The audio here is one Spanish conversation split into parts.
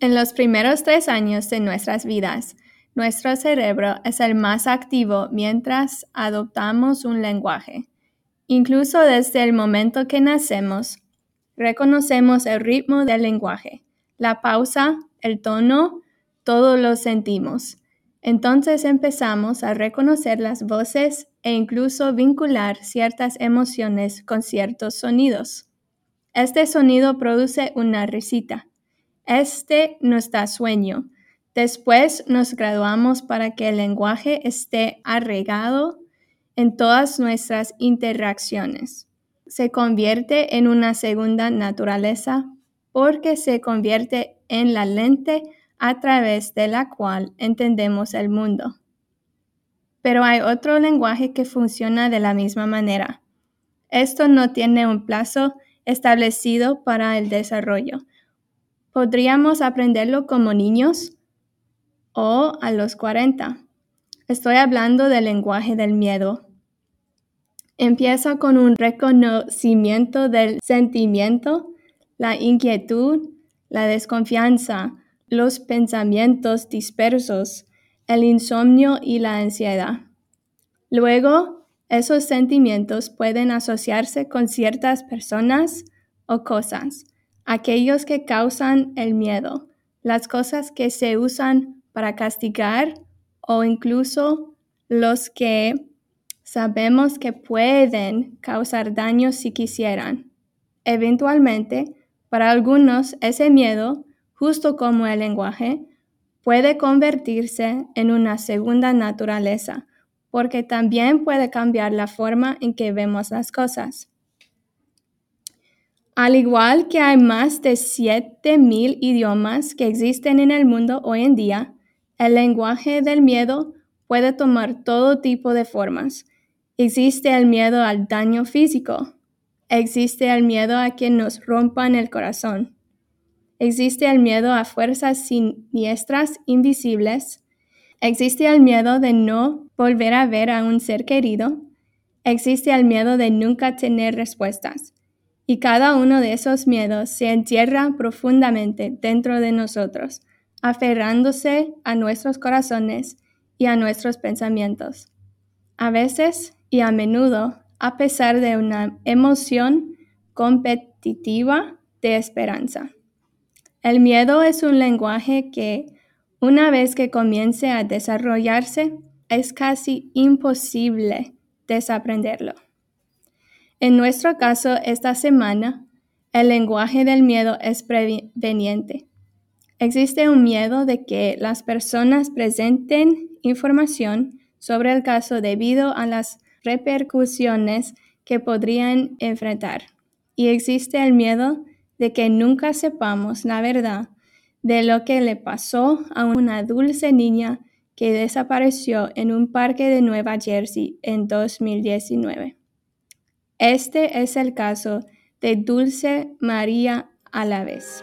En los primeros tres años de nuestras vidas, nuestro cerebro es el más activo mientras adoptamos un lenguaje. Incluso desde el momento que nacemos, reconocemos el ritmo del lenguaje, la pausa, el tono, todo lo sentimos. Entonces empezamos a reconocer las voces e incluso vincular ciertas emociones con ciertos sonidos. Este sonido produce una risita. Este nos da sueño. Después nos graduamos para que el lenguaje esté arraigado en todas nuestras interacciones. Se convierte en una segunda naturaleza porque se convierte en la lente a través de la cual entendemos el mundo. Pero hay otro lenguaje que funciona de la misma manera. Esto no tiene un plazo establecido para el desarrollo. Podríamos aprenderlo como niños o a los 40. Estoy hablando del lenguaje del miedo. Empieza con un reconocimiento del sentimiento, la inquietud, la desconfianza, los pensamientos dispersos, el insomnio y la ansiedad. Luego, esos sentimientos pueden asociarse con ciertas personas o cosas, aquellos que causan el miedo, las cosas que se usan para castigar o incluso los que sabemos que pueden causar daño si quisieran. Eventualmente, para algunos ese miedo justo como el lenguaje, puede convertirse en una segunda naturaleza, porque también puede cambiar la forma en que vemos las cosas. Al igual que hay más de 7.000 idiomas que existen en el mundo hoy en día, el lenguaje del miedo puede tomar todo tipo de formas. Existe el miedo al daño físico. Existe el miedo a que nos rompan el corazón. Existe el miedo a fuerzas siniestras invisibles. Existe el miedo de no volver a ver a un ser querido. Existe el miedo de nunca tener respuestas. Y cada uno de esos miedos se entierra profundamente dentro de nosotros, aferrándose a nuestros corazones y a nuestros pensamientos. A veces y a menudo, a pesar de una emoción competitiva de esperanza. El miedo es un lenguaje que, una vez que comience a desarrollarse, es casi imposible desaprenderlo. En nuestro caso, esta semana, el lenguaje del miedo es preveniente. Existe un miedo de que las personas presenten información sobre el caso debido a las repercusiones que podrían enfrentar. Y existe el miedo de que nunca sepamos la verdad de lo que le pasó a una dulce niña que desapareció en un parque de Nueva Jersey en 2019. Este es el caso de Dulce María Alaves.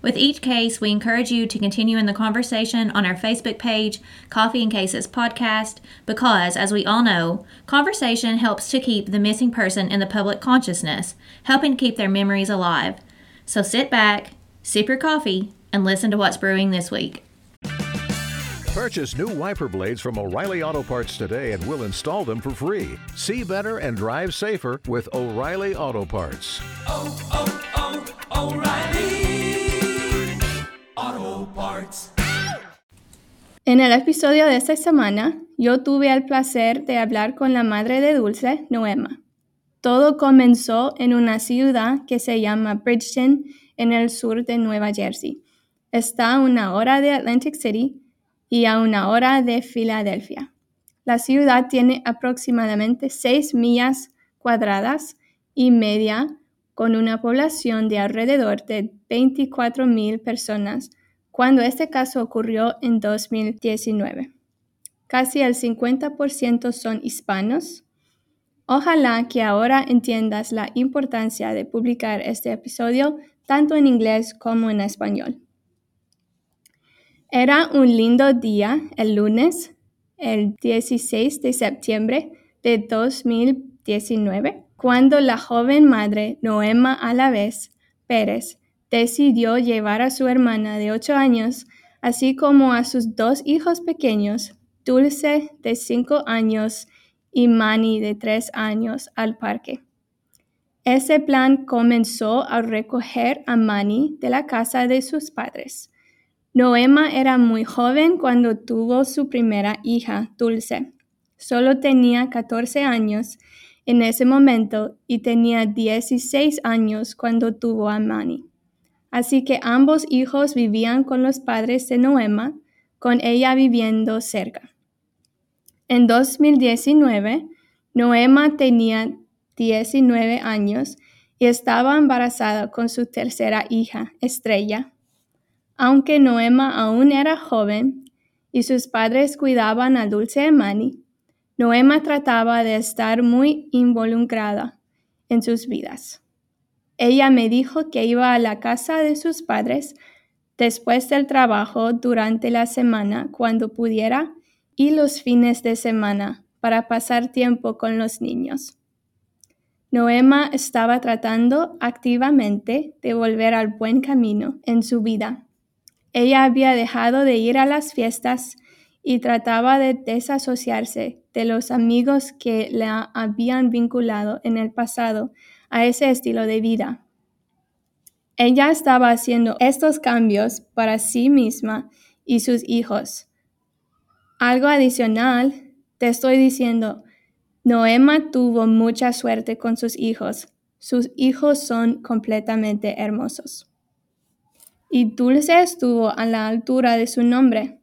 With each case, we encourage you to continue in the conversation on our Facebook page, Coffee and Cases Podcast, because, as we all know, conversation helps to keep the missing person in the public consciousness, helping keep their memories alive. So sit back, sip your coffee, and listen to what's brewing this week. Purchase new wiper blades from O'Reilly Auto Parts today and we'll install them for free. See better and drive safer with O'Reilly Auto Parts. oh, oh, oh, O'Reilly En el episodio de esta semana, yo tuve el placer de hablar con la madre de Dulce, Noema. Todo comenzó en una ciudad que se llama Bridgeton, en el sur de Nueva Jersey. Está a una hora de Atlantic City y a una hora de Filadelfia. La ciudad tiene aproximadamente 6 millas cuadradas y media con una población de alrededor de 24 mil personas cuando este caso ocurrió en 2019. Casi el 50% son hispanos. Ojalá que ahora entiendas la importancia de publicar este episodio tanto en inglés como en español. Era un lindo día el lunes, el 16 de septiembre de 2019, cuando la joven madre Noema Alavés Pérez decidió llevar a su hermana de 8 años, así como a sus dos hijos pequeños, Dulce de 5 años y Manny de 3 años, al parque. Ese plan comenzó al recoger a Manny de la casa de sus padres. Noema era muy joven cuando tuvo su primera hija, Dulce. Solo tenía 14 años en ese momento y tenía 16 años cuando tuvo a Manny. Así que ambos hijos vivían con los padres de Noema, con ella viviendo cerca. En 2019, Noema tenía 19 años y estaba embarazada con su tercera hija, Estrella. Aunque Noema aún era joven y sus padres cuidaban a Dulce y Manny, Noema trataba de estar muy involucrada en sus vidas. Ella me dijo que iba a la casa de sus padres después del trabajo durante la semana cuando pudiera y los fines de semana para pasar tiempo con los niños. Noema estaba tratando activamente de volver al buen camino en su vida ella había dejado de ir a las fiestas y trataba de desasociarse de los amigos que la habían vinculado en el pasado a ese estilo de vida. Ella estaba haciendo estos cambios para sí misma y sus hijos. Algo adicional, te estoy diciendo, Noema tuvo mucha suerte con sus hijos. Sus hijos son completamente hermosos y Dulce estuvo a la altura de su nombre.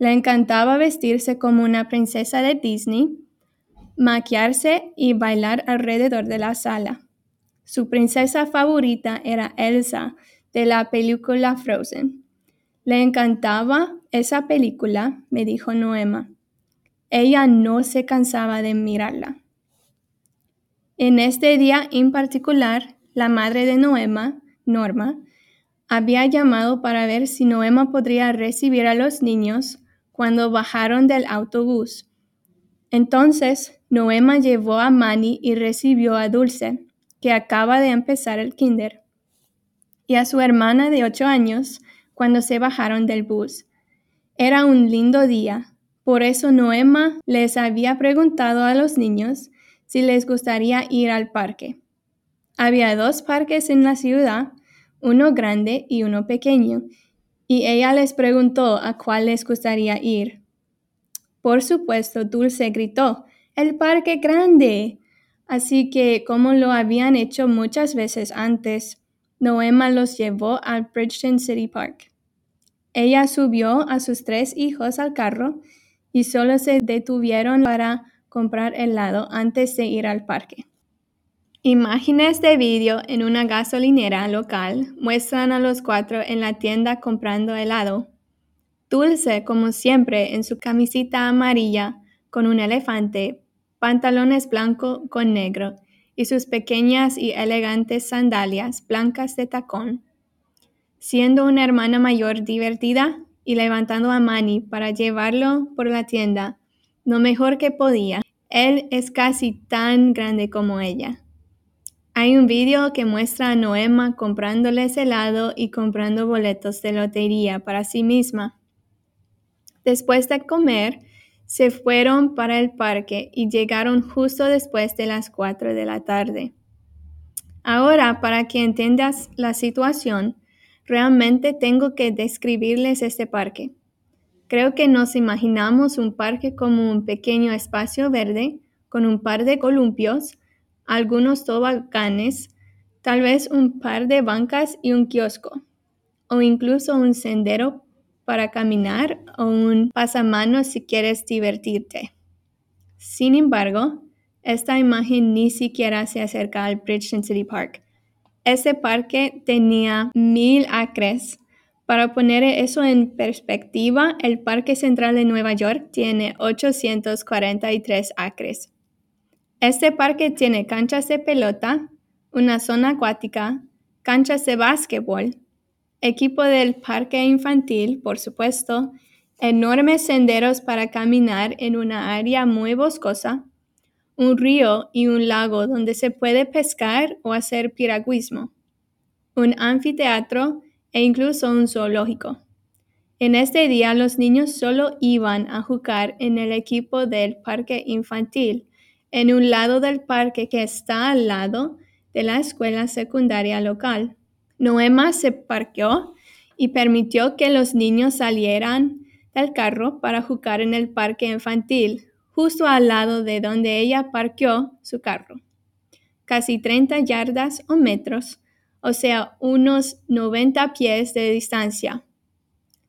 Le encantaba vestirse como una princesa de Disney, maquillarse y bailar alrededor de la sala. Su princesa favorita era Elsa de la película Frozen. Le encantaba esa película, me dijo Noema. Ella no se cansaba de mirarla. En este día en particular, la madre de Noema, Norma, había llamado para ver si Noema podría recibir a los niños cuando bajaron del autobús. Entonces, Noema llevó a Manny y recibió a Dulce, que acaba de empezar el kinder, y a su hermana de ocho años cuando se bajaron del bus. Era un lindo día, por eso Noema les había preguntado a los niños si les gustaría ir al parque. Había dos parques en la ciudad uno grande y uno pequeño, y ella les preguntó a cuál les gustaría ir. Por supuesto, Dulce gritó, ¡El parque grande! Así que, como lo habían hecho muchas veces antes, Noema los llevó al Bridgeton City Park. Ella subió a sus tres hijos al carro y solo se detuvieron para comprar helado antes de ir al parque. Imágenes de vídeo en una gasolinera local muestran a los cuatro en la tienda comprando helado. Dulce, como siempre, en su camisita amarilla con un elefante, pantalones blanco con negro y sus pequeñas y elegantes sandalias blancas de tacón. siendo una hermana mayor divertida y levantando a Manny para llevarlo por la tienda lo mejor que podía. Él es casi tan grande como ella. Hay un video que muestra a Noema comprándoles helado y comprando boletos de lotería para sí misma. Después de comer, se fueron para el parque y llegaron justo después de las 4 de la tarde. Ahora, para que entiendas la situación, realmente tengo que describirles este parque. Creo que nos imaginamos un parque como un pequeño espacio verde con un par de columpios, algunos toboganes, tal vez un par de bancas y un kiosco, o incluso un sendero para caminar o un pasamanos si quieres divertirte. Sin embargo, esta imagen ni siquiera se acerca al Bridgeton City Park. Ese parque tenía mil acres para poner eso en perspectiva, el Parque Central de Nueva York tiene 843 acres. Este parque tiene canchas de pelota, una zona acuática, canchas de básquetbol, equipo del parque infantil, por supuesto, enormes senderos para caminar en una área muy boscosa, un río y un lago donde se puede pescar o hacer piragüismo, un anfiteatro e incluso un zoológico. En este día los niños solo iban a jugar en el equipo del parque infantil, en un lado del parque que está al lado de la escuela secundaria local. Noema se parqueó y permitió que los niños salieran del carro para jugar en el parque infantil, justo al lado de donde ella parqueó su carro. Casi 30 yardas o metros o sea, unos 90 pies de distancia.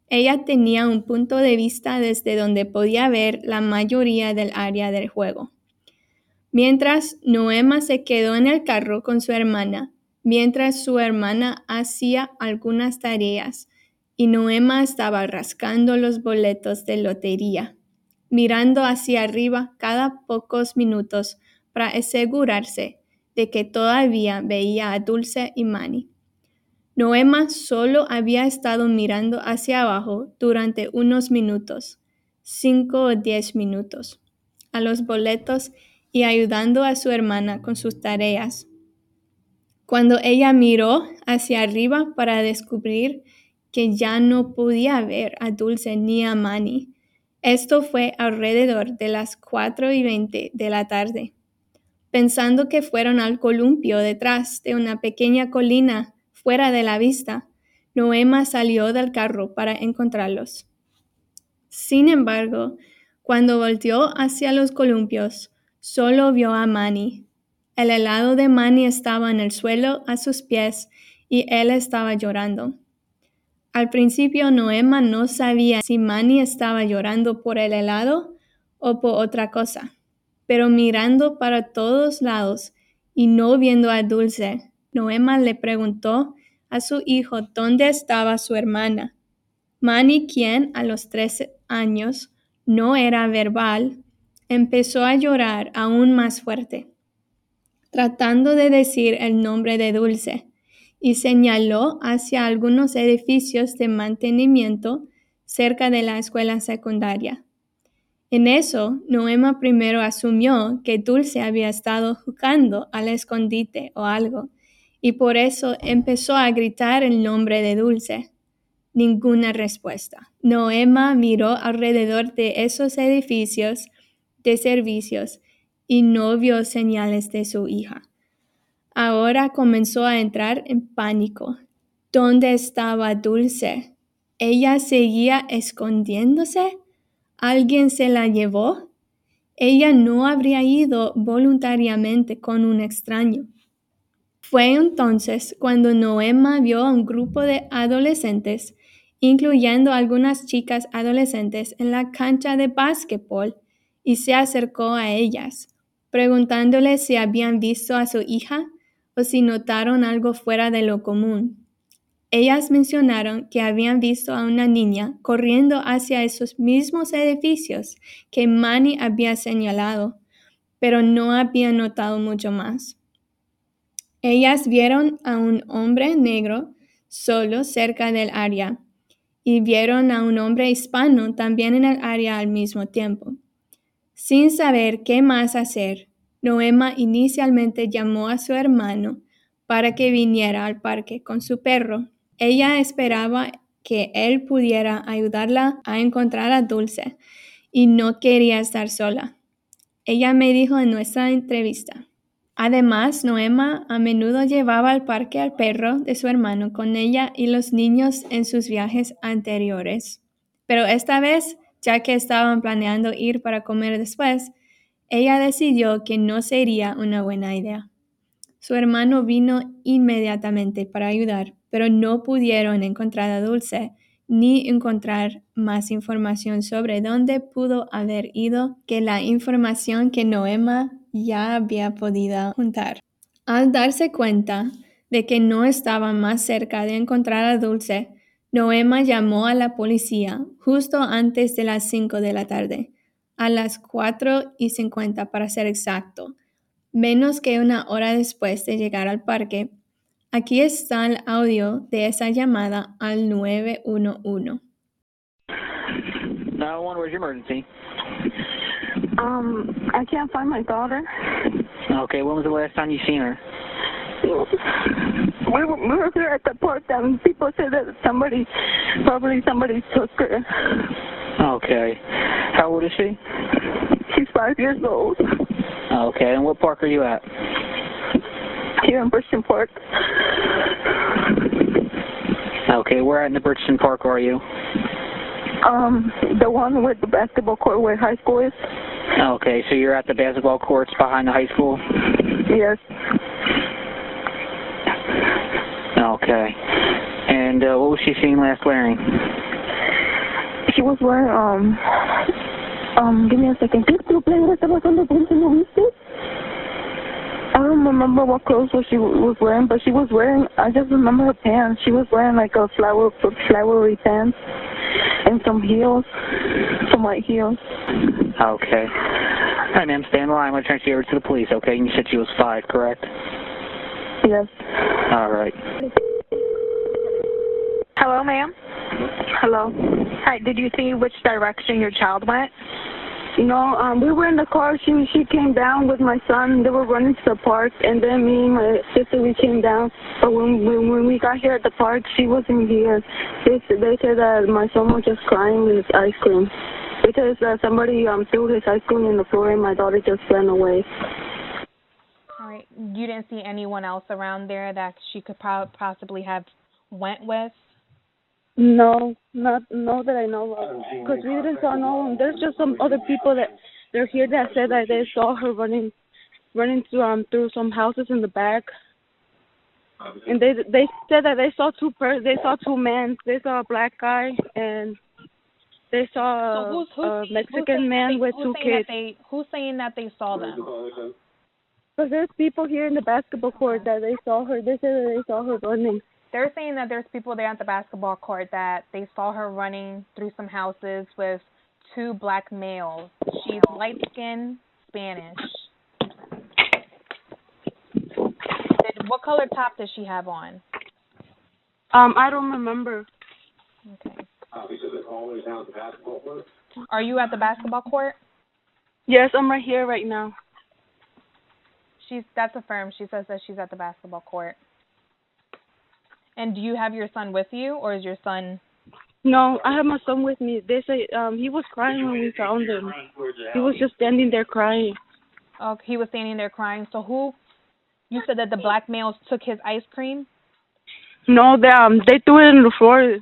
Ella tenía un punto de vista desde donde podía ver la mayoría del área del juego. Mientras Noema se quedó en el carro con su hermana, mientras su hermana hacía algunas tareas y Noema estaba rascando los boletos de lotería, mirando hacia arriba cada pocos minutos para asegurarse de que todavía veía a Dulce y Manny. Noema solo había estado mirando hacia abajo durante unos minutos, cinco o diez minutos, a los boletos y ayudando a su hermana con sus tareas. Cuando ella miró hacia arriba para descubrir que ya no podía ver a Dulce ni a Manny, esto fue alrededor de las cuatro y veinte de la tarde pensando que fueron al columpio detrás de una pequeña colina fuera de la vista. Noema salió del carro para encontrarlos. Sin embargo, cuando volteó hacia los columpios, solo vio a Manny. El helado de Manny estaba en el suelo a sus pies y él estaba llorando. Al principio Noema no sabía si Manny estaba llorando por el helado o por otra cosa pero mirando para todos lados y no viendo a Dulce, Noema le preguntó a su hijo dónde estaba su hermana. Manny, quien a los trece años no era verbal, empezó a llorar aún más fuerte, tratando de decir el nombre de Dulce, y señaló hacia algunos edificios de mantenimiento cerca de la escuela secundaria. En eso, Noema primero asumió que Dulce había estado jugando al escondite o algo, y por eso empezó a gritar el nombre de Dulce. Ninguna respuesta. Noema miró alrededor de esos edificios de servicios y no vio señales de su hija. Ahora comenzó a entrar en pánico. ¿Dónde estaba Dulce? ¿Ella seguía escondiéndose? ¿Alguien se la llevó? Ella no habría ido voluntariamente con un extraño. Fue entonces cuando Noema vio a un grupo de adolescentes, incluyendo algunas chicas adolescentes, en la cancha de básquetbol y se acercó a ellas, preguntándole si habían visto a su hija o si notaron algo fuera de lo común. Ellas mencionaron que habían visto a una niña corriendo hacia esos mismos edificios que Manny había señalado, pero no habían notado mucho más. Ellas vieron a un hombre negro solo cerca del área y vieron a un hombre hispano también en el área al mismo tiempo. Sin saber qué más hacer, Noema inicialmente llamó a su hermano para que viniera al parque con su perro. Ella esperaba que él pudiera ayudarla a encontrar a Dulce y no quería estar sola. Ella me dijo en nuestra entrevista. Además, Noema a menudo llevaba al parque al perro de su hermano con ella y los niños en sus viajes anteriores. Pero esta vez, ya que estaban planeando ir para comer después, ella decidió que no sería una buena idea. Su hermano vino inmediatamente para ayudar, pero no pudieron encontrar a Dulce ni encontrar más información sobre dónde pudo haber ido que la información que Noema ya había podido juntar. Al darse cuenta de que no estaba más cerca de encontrar a Dulce, Noema llamó a la policía justo antes de las 5 de la tarde, a las 4 y 50 para ser exacto, menos que una hora después de llegar al parque. Aquí está el audio de esa llamada al 911. 911, where's your emergency? Um, I can't find my daughter. Okay, when was the last time you seen her? We were, we were here at the park and people said that somebody, probably somebody took her. Okay. How old is she? She's five years old. Okay, and what park are you at? Here in Bridgeton Park. Okay, where at in the Bridgeton Park are you? Um, the one with the basketball court where high school is. Okay, so you're at the basketball courts behind the high school? Yes. Okay. And uh, what was she seen last wearing? She was wearing um um. Give me a second. ¿Qué tú playera estaba cuando Dulce lo viste? I don't remember what clothes she was wearing, but she was wearing. I just remember her pants. She was wearing like a flower flowery pants and some heels, some white heels. Okay. All right, ma'am, stay the line. I'm going to transfer you over to the police, okay? And you said she was five, correct? Yes. All right. Hello, ma'am. Hello. Hi, did you see which direction your child went? No, um, we were in the car. She she came down with my son. They were running to the park, and then me and my sister we came down. But when when, when we got here at the park, she wasn't here. They said- they said that my son was just crying with his ice cream because uh, somebody um threw his ice cream in the floor, and my daughter just ran away. All right. You didn't see anyone else around there that she could po- possibly have went with? No, not no that I know of. Because we didn't saw no one. There's just some other people that they're here that said that they saw her running, running through um through some houses in the back. And they they said that they saw two per they saw two men. They saw a black guy and they saw So who's who's a Mexican who's saying man they, with who's two saying kids. That they, who's saying that they saw them? Because there's people here in the basketball court that they saw her. They said that they saw her running. They're saying that there's people there at the basketball court that they saw her running through some houses with two black males. She's light skinned Spanish. Did, what color top does she have on? Um, I don't remember. Okay. Are you at the basketball court? Yes, I'm right here right now. She's that's affirmed. She says that she's at the basketball court. And do you have your son with you, or is your son? No, I have my son with me. They say um he was crying when we found him. He was just standing there crying. Oh, he was standing there crying. So who? You said that the black males took his ice cream. No, they um they threw it in the floor.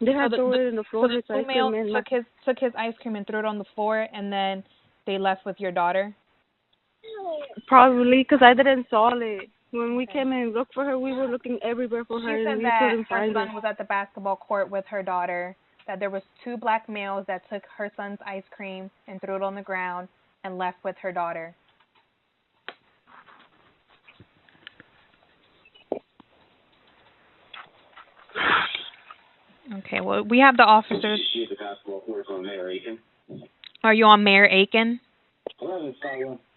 They So the, threw it in the floor. so the two males took his took his ice cream and threw it on the floor, and then they left with your daughter. Probably because I didn't saw it. When we came and looked for her, we were looking everywhere for her She said and we that couldn't her find son her. was at the basketball court with her daughter. That there was two black males that took her son's ice cream and threw it on the ground and left with her daughter. Okay, well we have the officers. Are you on Mayor Aiken?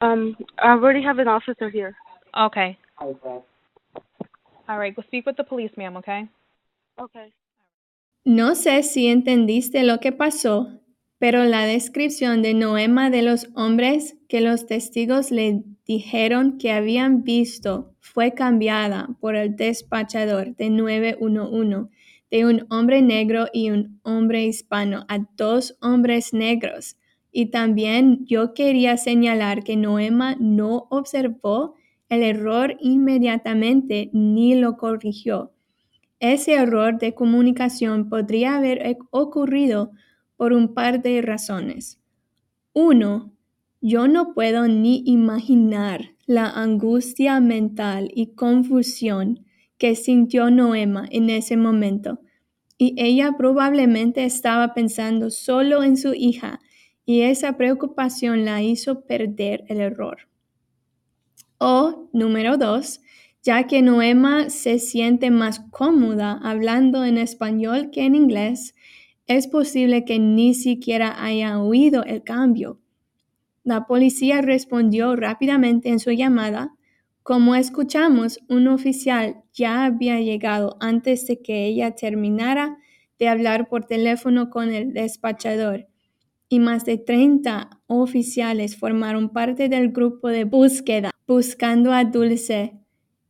Um, I already have an officer here. Okay. All right, go speak with the police, ma'am, okay? Okay. No sé si entendiste lo que pasó, pero la descripción de Noema de los hombres que los testigos le dijeron que habían visto fue cambiada por el despachador de 911 de un hombre negro y un hombre hispano a dos hombres negros. Y también yo quería señalar que Noema no observó el error inmediatamente ni lo corrigió. Ese error de comunicación podría haber e- ocurrido por un par de razones. Uno, yo no puedo ni imaginar la angustia mental y confusión que sintió Noema en ese momento. Y ella probablemente estaba pensando solo en su hija y esa preocupación la hizo perder el error. O número dos, ya que Noema se siente más cómoda hablando en español que en inglés, es posible que ni siquiera haya oído el cambio. La policía respondió rápidamente en su llamada. Como escuchamos, un oficial ya había llegado antes de que ella terminara de hablar por teléfono con el despachador y más de 30 oficiales formaron parte del grupo de búsqueda buscando a Dulce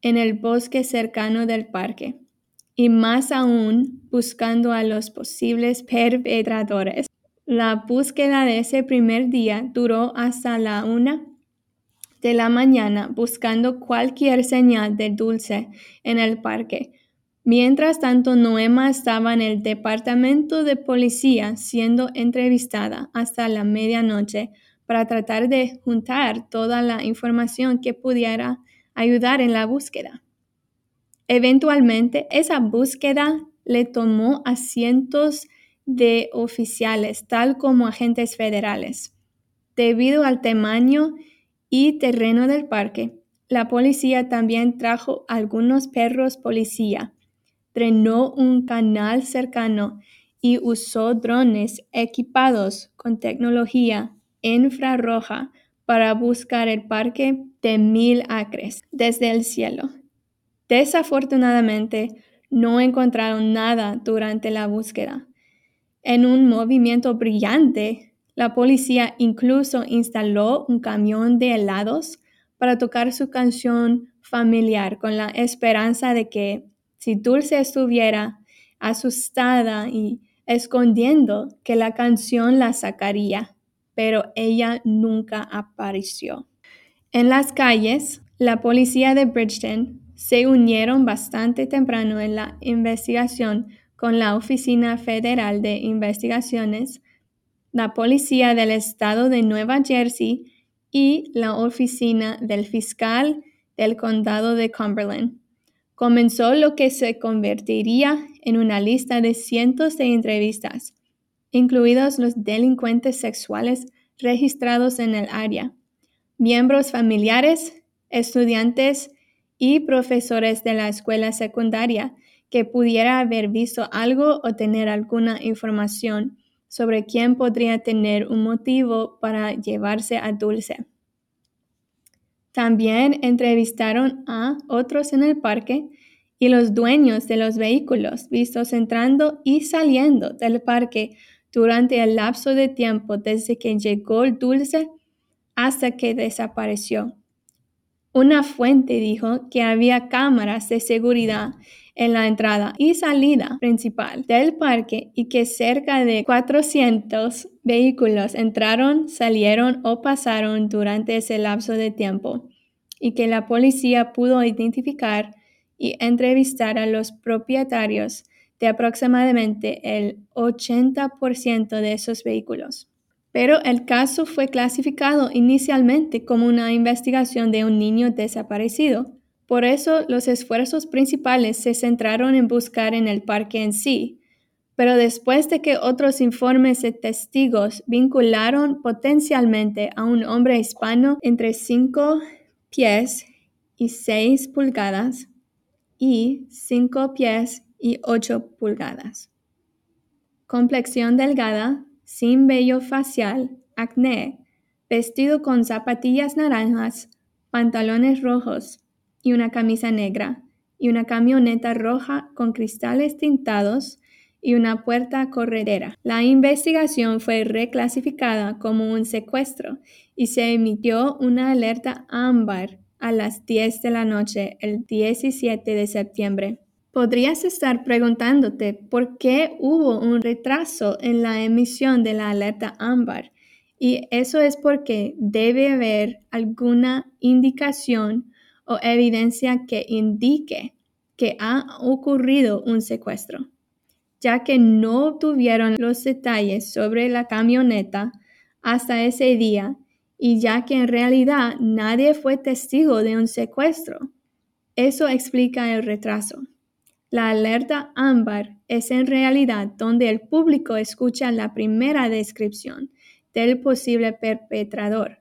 en el bosque cercano del parque y más aún buscando a los posibles perpetradores. La búsqueda de ese primer día duró hasta la una de la mañana buscando cualquier señal de Dulce en el parque. Mientras tanto, Noema estaba en el departamento de policía siendo entrevistada hasta la medianoche para tratar de juntar toda la información que pudiera ayudar en la búsqueda. Eventualmente, esa búsqueda le tomó a cientos de oficiales, tal como agentes federales. Debido al tamaño y terreno del parque, la policía también trajo algunos perros policía, drenó un canal cercano y usó drones equipados con tecnología infrarroja para buscar el parque de mil acres desde el cielo. Desafortunadamente, no encontraron nada durante la búsqueda. En un movimiento brillante, la policía incluso instaló un camión de helados para tocar su canción familiar con la esperanza de que si Dulce estuviera asustada y escondiendo que la canción la sacaría, pero ella nunca apareció. En las calles, la policía de Bridgeton se unieron bastante temprano en la investigación con la Oficina Federal de Investigaciones, la Policía del Estado de Nueva Jersey y la Oficina del Fiscal del Condado de Cumberland. Comenzó lo que se convertiría en una lista de cientos de entrevistas, incluidos los delincuentes sexuales registrados en el área, miembros familiares, estudiantes y profesores de la escuela secundaria que pudiera haber visto algo o tener alguna información sobre quién podría tener un motivo para llevarse a Dulce. También entrevistaron a otros en el parque y los dueños de los vehículos vistos entrando y saliendo del parque durante el lapso de tiempo desde que llegó el Dulce hasta que desapareció. Una fuente dijo que había cámaras de seguridad en la entrada y salida principal del parque y que cerca de 400 vehículos entraron, salieron o pasaron durante ese lapso de tiempo y que la policía pudo identificar y entrevistar a los propietarios de aproximadamente el 80% de esos vehículos pero el caso fue clasificado inicialmente como una investigación de un niño desaparecido. Por eso los esfuerzos principales se centraron en buscar en el parque en sí, pero después de que otros informes de testigos vincularon potencialmente a un hombre hispano entre 5 pies y 6 pulgadas y 5 pies y 8 pulgadas. Complexión delgada, sin vello facial, acné, vestido con zapatillas naranjas, pantalones rojos y una camisa negra, y una camioneta roja con cristales tintados y una puerta corredera. La investigación fue reclasificada como un secuestro y se emitió una alerta ámbar a las 10 de la noche el 17 de septiembre. Podrías estar preguntándote por qué hubo un retraso en la emisión de la alerta ámbar y eso es porque debe haber alguna indicación o evidencia que indique que ha ocurrido un secuestro, ya que no obtuvieron los detalles sobre la camioneta hasta ese día y ya que en realidad nadie fue testigo de un secuestro. Eso explica el retraso. La alerta ámbar es en realidad donde el público escucha la primera descripción del posible perpetrador.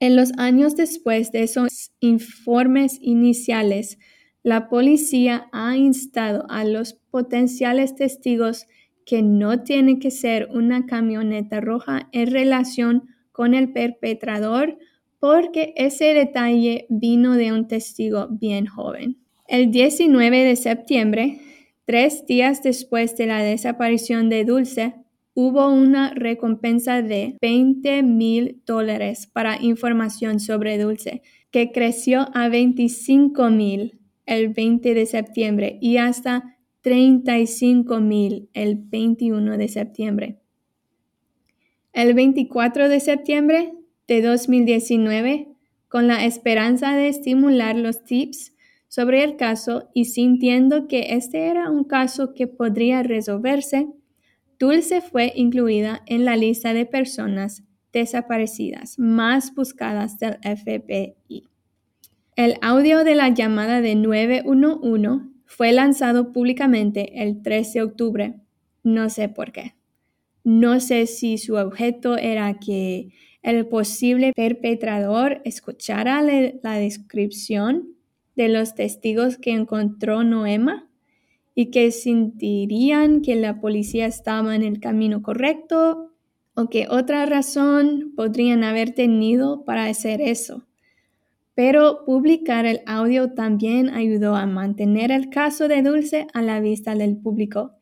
En los años después de esos informes iniciales, la policía ha instado a los potenciales testigos que no tiene que ser una camioneta roja en relación con el perpetrador porque ese detalle vino de un testigo bien joven. El 19 de septiembre, tres días después de la desaparición de Dulce, hubo una recompensa de 20 mil dólares para información sobre Dulce, que creció a 25 mil el 20 de septiembre y hasta 35 mil el 21 de septiembre. El 24 de septiembre de 2019, con la esperanza de estimular los tips sobre el caso y sintiendo que este era un caso que podría resolverse, Dulce fue incluida en la lista de personas desaparecidas más buscadas del FBI. El audio de la llamada de 911 fue lanzado públicamente el 13 de octubre. No sé por qué. No sé si su objeto era que el posible perpetrador escuchara la descripción de los testigos que encontró Noema y que sentirían que la policía estaba en el camino correcto o que otra razón podrían haber tenido para hacer eso. Pero publicar el audio también ayudó a mantener el caso de Dulce a la vista del público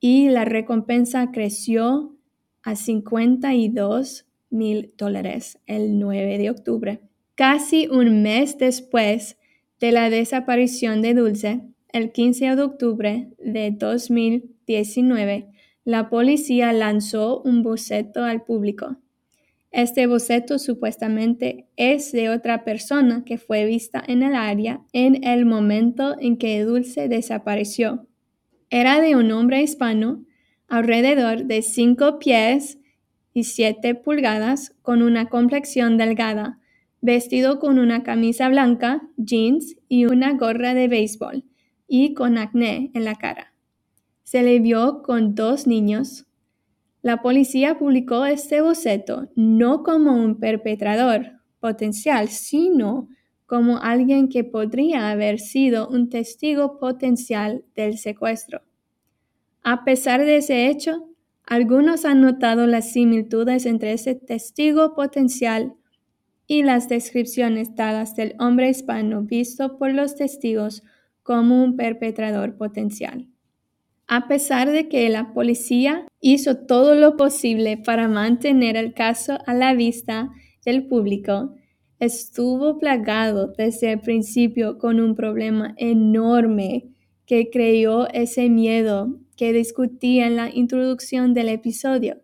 y la recompensa creció a 52 mil dólares el 9 de octubre. Casi un mes después de la desaparición de Dulce, el 15 de octubre de 2019, la policía lanzó un boceto al público. Este boceto supuestamente es de otra persona que fue vista en el área en el momento en que Dulce desapareció. Era de un hombre hispano, alrededor de 5 pies y 7 pulgadas, con una complexión delgada, vestido con una camisa blanca, jeans y una gorra de béisbol, y con acné en la cara. Se le vio con dos niños. La policía publicó este boceto no como un perpetrador potencial, sino como alguien que podría haber sido un testigo potencial del secuestro. A pesar de ese hecho, algunos han notado las similitudes entre ese testigo potencial y las descripciones dadas del hombre hispano visto por los testigos como un perpetrador potencial. A pesar de que la policía hizo todo lo posible para mantener el caso a la vista del público, estuvo plagado desde el principio con un problema enorme que creó ese miedo que discutía en la introducción del episodio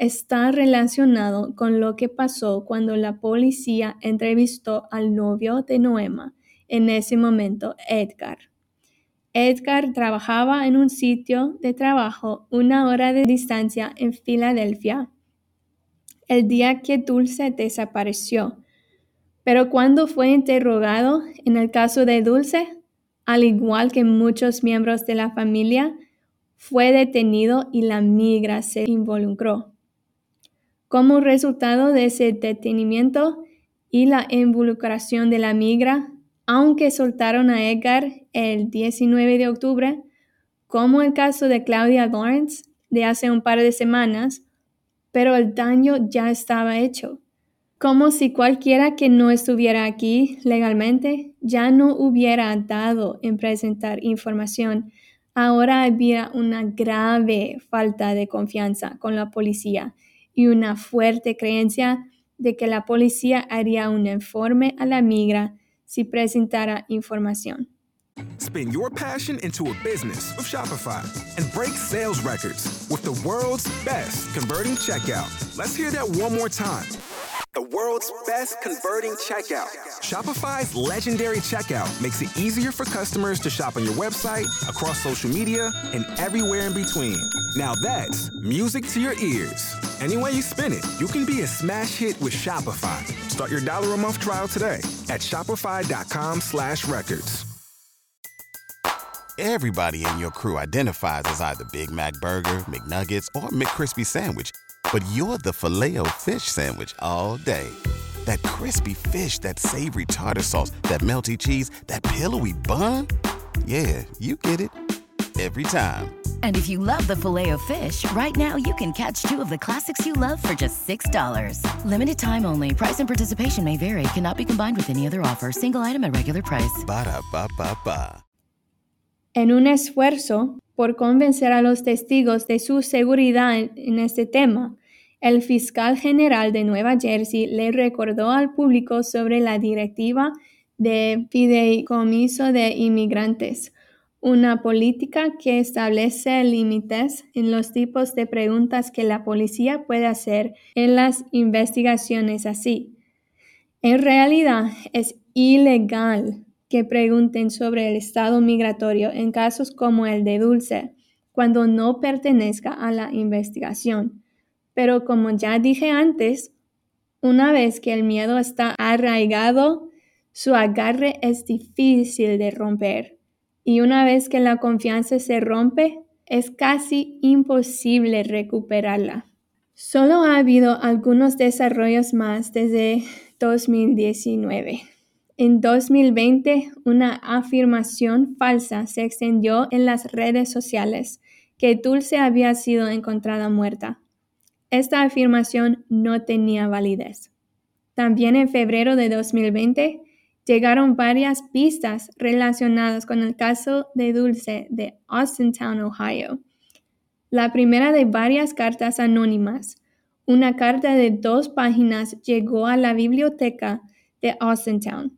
está relacionado con lo que pasó cuando la policía entrevistó al novio de Noema, en ese momento Edgar. Edgar trabajaba en un sitio de trabajo una hora de distancia en Filadelfia el día que Dulce desapareció. Pero cuando fue interrogado en el caso de Dulce, al igual que muchos miembros de la familia, fue detenido y la migra se involucró. Como resultado de ese detenimiento y la involucración de la migra, aunque soltaron a Edgar el 19 de octubre, como el caso de Claudia Lawrence de hace un par de semanas, pero el daño ya estaba hecho. como si cualquiera que no estuviera aquí legalmente ya no hubiera dado en presentar información. Ahora había una grave falta de confianza con la policía y una fuerte creencia de que la policía haría un informe a la migra si presentara información. Spin your passion into a business with Shopify and break sales records with the world's best converting checkout. Let's hear that one more time. The world's best converting checkout. Shopify's legendary checkout makes it easier for customers to shop on your website, across social media, and everywhere in between. Now that's music to your ears. Any way you spin it, you can be a smash hit with Shopify. Start your dollar a month trial today at shopify.com slash records. Everybody in your crew identifies as either Big Mac Burger, McNuggets, or McCrispy Sandwich. But you're the filet fish Sandwich all day. That crispy fish, that savory tartar sauce, that melty cheese, that pillowy bun. Yeah, you get it. Every time. And if you love the filet of fish, right now you can catch two of the classics you love for just $6. Limited time only. Price and participation may vary. Cannot be combined with any other offer. Single item at regular price. Ba da ba ba ba. En un esfuerzo por convencer a los testigos de su seguridad en, en este tema, el fiscal general de Nueva Jersey le recordó al público sobre la directiva de fideicomiso de inmigrantes, una política que establece límites en los tipos de preguntas que la policía puede hacer en las investigaciones así. En realidad es ilegal que pregunten sobre el estado migratorio en casos como el de Dulce, cuando no pertenezca a la investigación. Pero como ya dije antes, una vez que el miedo está arraigado, su agarre es difícil de romper. Y una vez que la confianza se rompe, es casi imposible recuperarla. Solo ha habido algunos desarrollos más desde 2019. En 2020, una afirmación falsa se extendió en las redes sociales que Dulce había sido encontrada muerta. Esta afirmación no tenía validez. También en febrero de 2020 llegaron varias pistas relacionadas con el caso de Dulce de Austintown, Ohio. La primera de varias cartas anónimas, una carta de dos páginas llegó a la biblioteca de Austintown.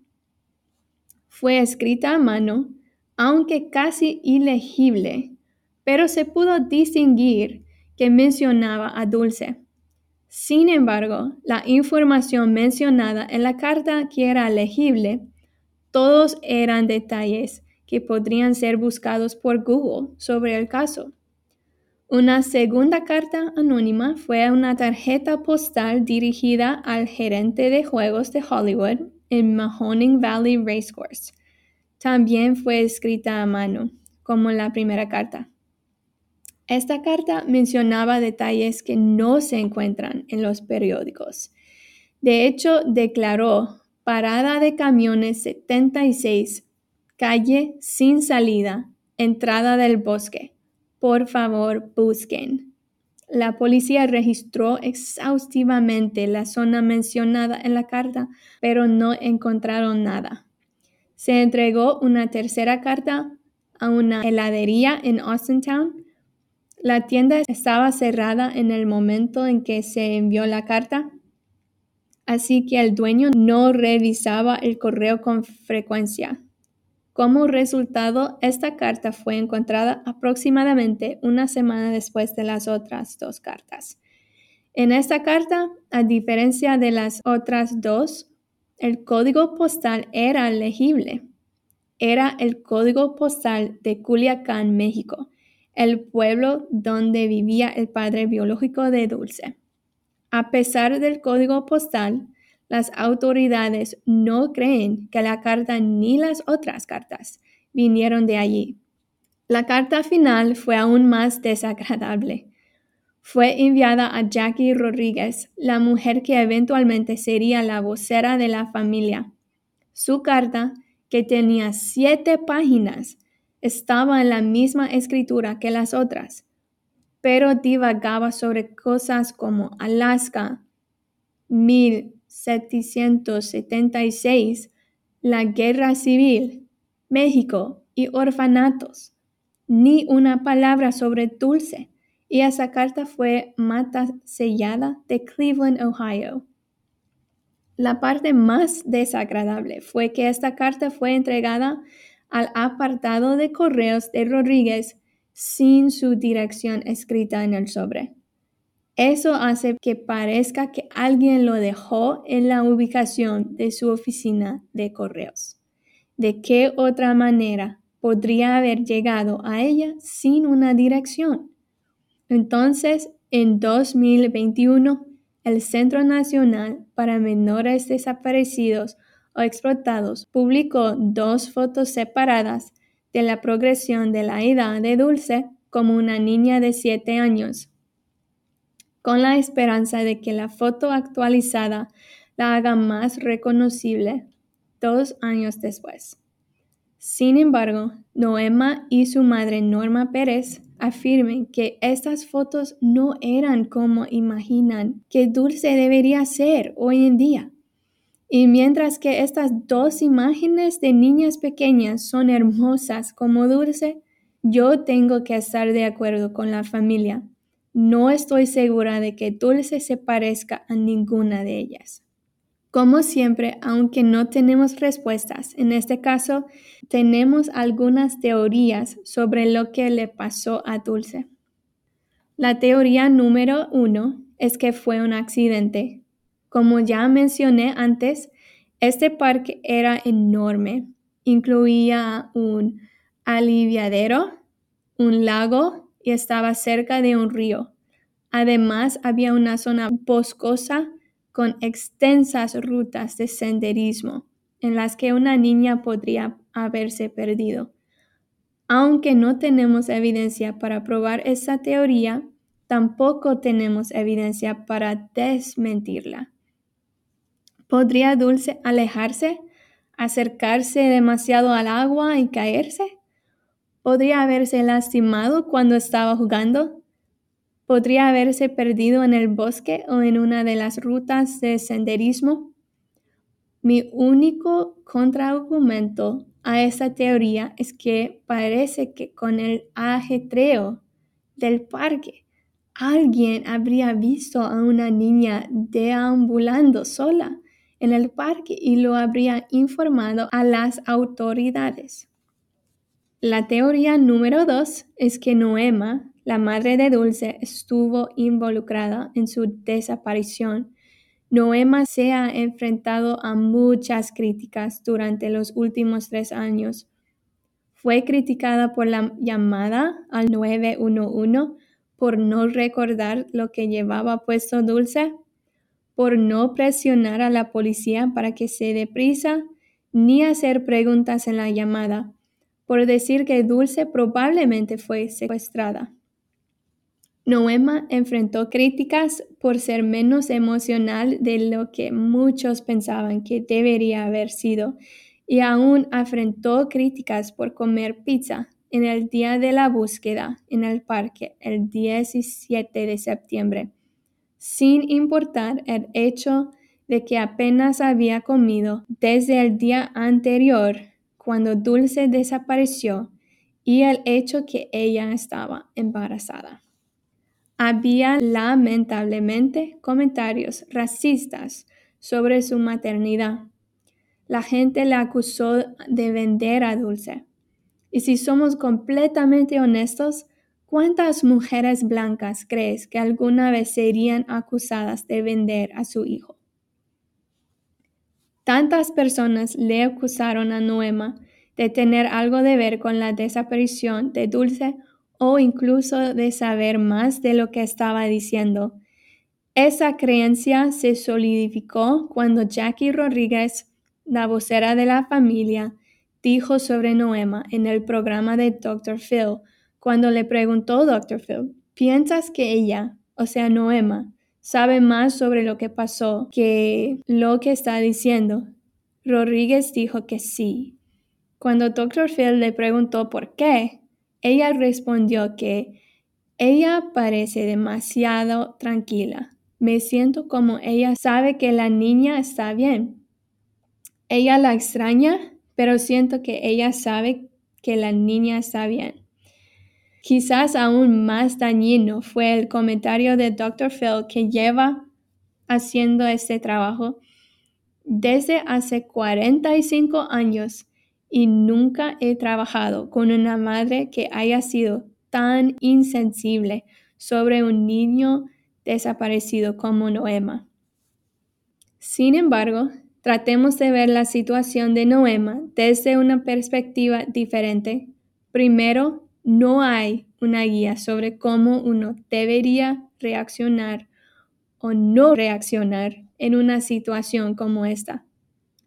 Fue escrita a mano, aunque casi ilegible, pero se pudo distinguir que mencionaba a Dulce. Sin embargo, la información mencionada en la carta que era legible, todos eran detalles que podrían ser buscados por Google sobre el caso. Una segunda carta anónima fue una tarjeta postal dirigida al gerente de juegos de Hollywood en Mahoning Valley Racecourse. También fue escrita a mano, como la primera carta. Esta carta mencionaba detalles que no se encuentran en los periódicos. De hecho, declaró parada de camiones 76, calle sin salida, entrada del bosque. Por favor, busquen. La policía registró exhaustivamente la zona mencionada en la carta, pero no encontraron nada. Se entregó una tercera carta a una heladería en Austintown. La tienda estaba cerrada en el momento en que se envió la carta, así que el dueño no revisaba el correo con frecuencia. Como resultado, esta carta fue encontrada aproximadamente una semana después de las otras dos cartas. En esta carta, a diferencia de las otras dos, el código postal era legible. Era el código postal de Culiacán, México, el pueblo donde vivía el padre biológico de Dulce. A pesar del código postal, las autoridades no creen que la carta ni las otras cartas vinieron de allí. La carta final fue aún más desagradable. Fue enviada a Jackie Rodríguez, la mujer que eventualmente sería la vocera de la familia. Su carta, que tenía siete páginas, estaba en la misma escritura que las otras, pero divagaba sobre cosas como Alaska, 1776, la guerra civil, México y orfanatos. Ni una palabra sobre Dulce. Y esa carta fue mata sellada de Cleveland, Ohio. La parte más desagradable fue que esta carta fue entregada al apartado de correos de Rodríguez sin su dirección escrita en el sobre. Eso hace que parezca que alguien lo dejó en la ubicación de su oficina de correos. ¿De qué otra manera podría haber llegado a ella sin una dirección? Entonces, en 2021, el Centro Nacional para Menores Desaparecidos o Explotados publicó dos fotos separadas de la progresión de la edad de Dulce como una niña de 7 años, con la esperanza de que la foto actualizada la haga más reconocible dos años después. Sin embargo, Noema y su madre Norma Pérez afirman que estas fotos no eran como imaginan que Dulce debería ser hoy en día. Y mientras que estas dos imágenes de niñas pequeñas son hermosas como Dulce, yo tengo que estar de acuerdo con la familia. No estoy segura de que Dulce se parezca a ninguna de ellas. Como siempre, aunque no tenemos respuestas, en este caso tenemos algunas teorías sobre lo que le pasó a Dulce. La teoría número uno es que fue un accidente. Como ya mencioné antes, este parque era enorme. Incluía un aliviadero, un lago y estaba cerca de un río. Además, había una zona boscosa con extensas rutas de senderismo en las que una niña podría haberse perdido. Aunque no tenemos evidencia para probar esa teoría, tampoco tenemos evidencia para desmentirla. ¿Podría Dulce alejarse, acercarse demasiado al agua y caerse? ¿Podría haberse lastimado cuando estaba jugando? podría haberse perdido en el bosque o en una de las rutas de senderismo. Mi único contraargumento a esa teoría es que parece que con el ajetreo del parque, alguien habría visto a una niña deambulando sola en el parque y lo habría informado a las autoridades. La teoría número dos es que Noema la madre de Dulce estuvo involucrada en su desaparición. Noema se ha enfrentado a muchas críticas durante los últimos tres años. Fue criticada por la llamada al 911 por no recordar lo que llevaba puesto Dulce, por no presionar a la policía para que se deprisa, ni hacer preguntas en la llamada, por decir que Dulce probablemente fue secuestrada. Noema enfrentó críticas por ser menos emocional de lo que muchos pensaban que debería haber sido y aún enfrentó críticas por comer pizza en el día de la búsqueda en el parque el 17 de septiembre, sin importar el hecho de que apenas había comido desde el día anterior cuando Dulce desapareció y el hecho que ella estaba embarazada. Había lamentablemente comentarios racistas sobre su maternidad. La gente le acusó de vender a Dulce. Y si somos completamente honestos, ¿cuántas mujeres blancas crees que alguna vez serían acusadas de vender a su hijo? Tantas personas le acusaron a Noema de tener algo de ver con la desaparición de Dulce o incluso de saber más de lo que estaba diciendo. Esa creencia se solidificó cuando Jackie Rodríguez, la vocera de la familia, dijo sobre Noema en el programa de Dr. Phil, cuando le preguntó Dr. Phil, ¿piensas que ella, o sea, Noema, sabe más sobre lo que pasó que lo que está diciendo? Rodríguez dijo que sí. Cuando Dr. Phil le preguntó por qué, ella respondió que ella parece demasiado tranquila, Me siento como ella sabe que la niña está bien. Ella la extraña, pero siento que ella sabe que la niña está bien. Quizás aún más dañino fue el comentario de Dr. Phil que lleva haciendo este trabajo desde hace 45 años y nunca he trabajado con una madre que haya sido tan insensible sobre un niño desaparecido como Noema. Sin embargo, tratemos de ver la situación de Noema desde una perspectiva diferente. Primero, no hay una guía sobre cómo uno debería reaccionar o no reaccionar en una situación como esta.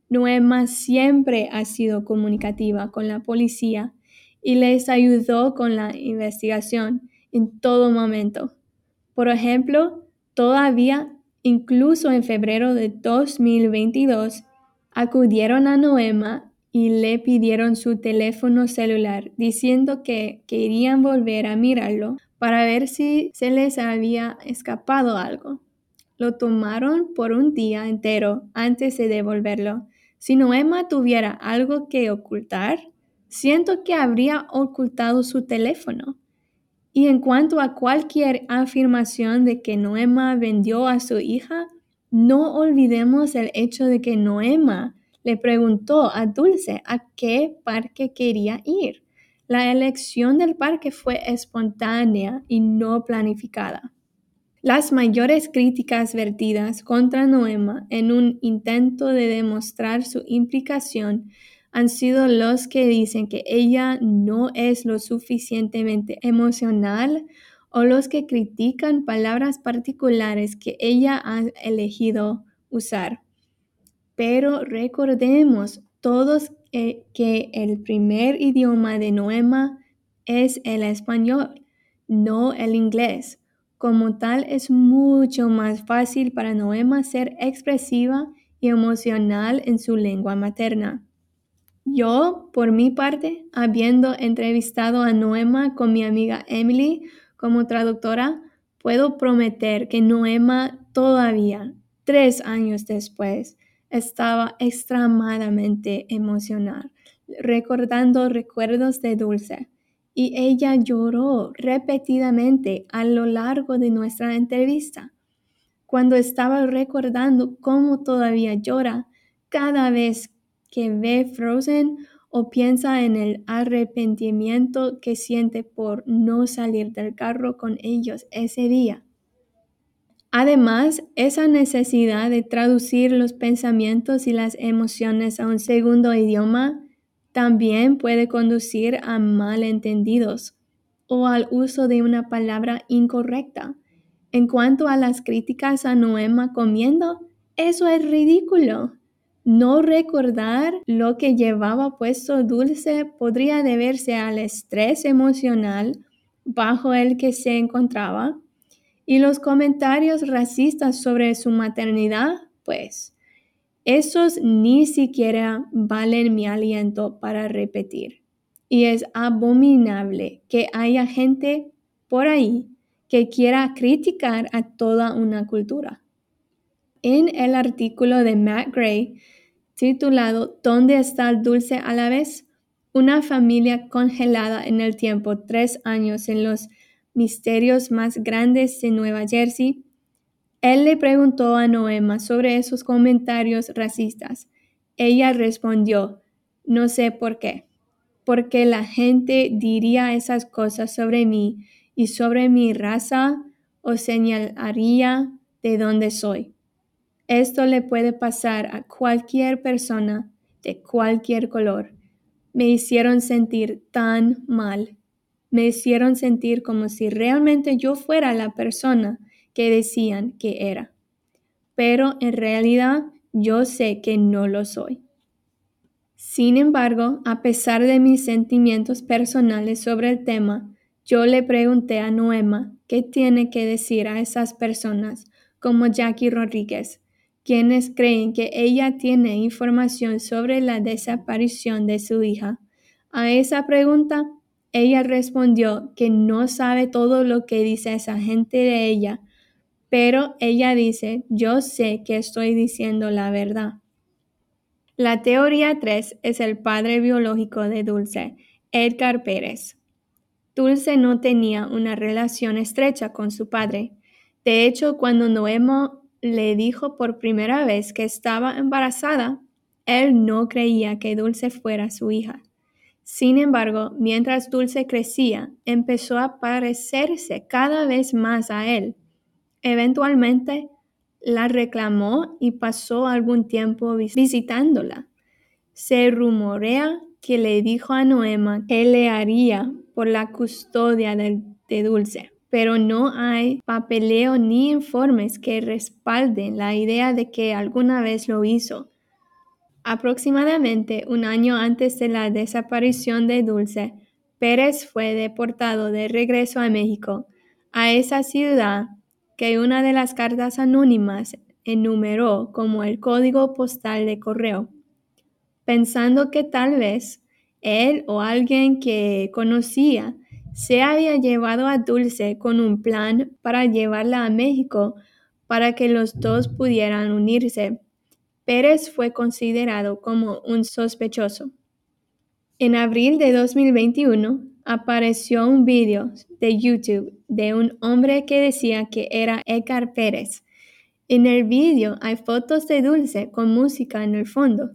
Noema siempre ha sido comunicativa con la policía y les ayudó con la investigación en todo momento. Por ejemplo, todavía, incluso en febrero de 2022, acudieron a Noema y le pidieron su teléfono celular diciendo que querían volver a mirarlo para ver si se les había escapado algo. Lo tomaron por un día entero antes de devolverlo. Si Noema tuviera algo que ocultar, siento que habría ocultado su teléfono. Y en cuanto a cualquier afirmación de que Noema vendió a su hija, no olvidemos el hecho de que Noema le preguntó a Dulce a qué parque quería ir. La elección del parque fue espontánea y no planificada. Las mayores críticas vertidas contra Noema en un intento de demostrar su implicación han sido los que dicen que ella no es lo suficientemente emocional o los que critican palabras particulares que ella ha elegido usar. Pero recordemos todos que el primer idioma de Noema es el español, no el inglés. Como tal, es mucho más fácil para Noema ser expresiva y emocional en su lengua materna. Yo, por mi parte, habiendo entrevistado a Noema con mi amiga Emily como traductora, puedo prometer que Noema todavía, tres años después, estaba extremadamente emocional, recordando recuerdos de Dulce, y ella lloró repetidamente a lo largo de nuestra entrevista. Cuando estaba recordando cómo todavía llora cada vez que ve Frozen o piensa en el arrepentimiento que siente por no salir del carro con ellos ese día. Además, esa necesidad de traducir los pensamientos y las emociones a un segundo idioma también puede conducir a malentendidos o al uso de una palabra incorrecta. En cuanto a las críticas a Noema comiendo, eso es ridículo. No recordar lo que llevaba puesto Dulce podría deberse al estrés emocional bajo el que se encontraba y los comentarios racistas sobre su maternidad, pues, esos ni siquiera valen mi aliento para repetir. Y es abominable que haya gente por ahí que quiera criticar a toda una cultura. En el artículo de Matt Gray, titulado ¿Dónde está el dulce a la vez? Una familia congelada en el tiempo, tres años en los misterios más grandes de Nueva Jersey, él le preguntó a Noema sobre esos comentarios racistas. Ella respondió, no sé por qué, porque la gente diría esas cosas sobre mí y sobre mi raza o señalaría de dónde soy. Esto le puede pasar a cualquier persona de cualquier color. Me hicieron sentir tan mal me hicieron sentir como si realmente yo fuera la persona que decían que era. Pero en realidad yo sé que no lo soy. Sin embargo, a pesar de mis sentimientos personales sobre el tema, yo le pregunté a Noema qué tiene que decir a esas personas como Jackie Rodríguez, quienes creen que ella tiene información sobre la desaparición de su hija. A esa pregunta ella respondió que no sabe todo lo que dice esa gente de ella, pero ella dice, yo sé que estoy diciendo la verdad. La teoría 3 es el padre biológico de Dulce, Edgar Pérez. Dulce no tenía una relación estrecha con su padre. De hecho, cuando Noema le dijo por primera vez que estaba embarazada, él no creía que Dulce fuera su hija. Sin embargo, mientras Dulce crecía, empezó a parecerse cada vez más a él. Eventualmente, la reclamó y pasó algún tiempo visitándola. Se rumorea que le dijo a Noema que le haría por la custodia de, de Dulce, pero no hay papeleo ni informes que respalden la idea de que alguna vez lo hizo. Aproximadamente un año antes de la desaparición de Dulce, Pérez fue deportado de regreso a México, a esa ciudad que una de las cartas anónimas enumeró como el código postal de correo, pensando que tal vez él o alguien que conocía se había llevado a Dulce con un plan para llevarla a México para que los dos pudieran unirse. Pérez fue considerado como un sospechoso. En abril de 2021 apareció un video de YouTube de un hombre que decía que era Edgar Pérez. En el video hay fotos de Dulce con música en el fondo.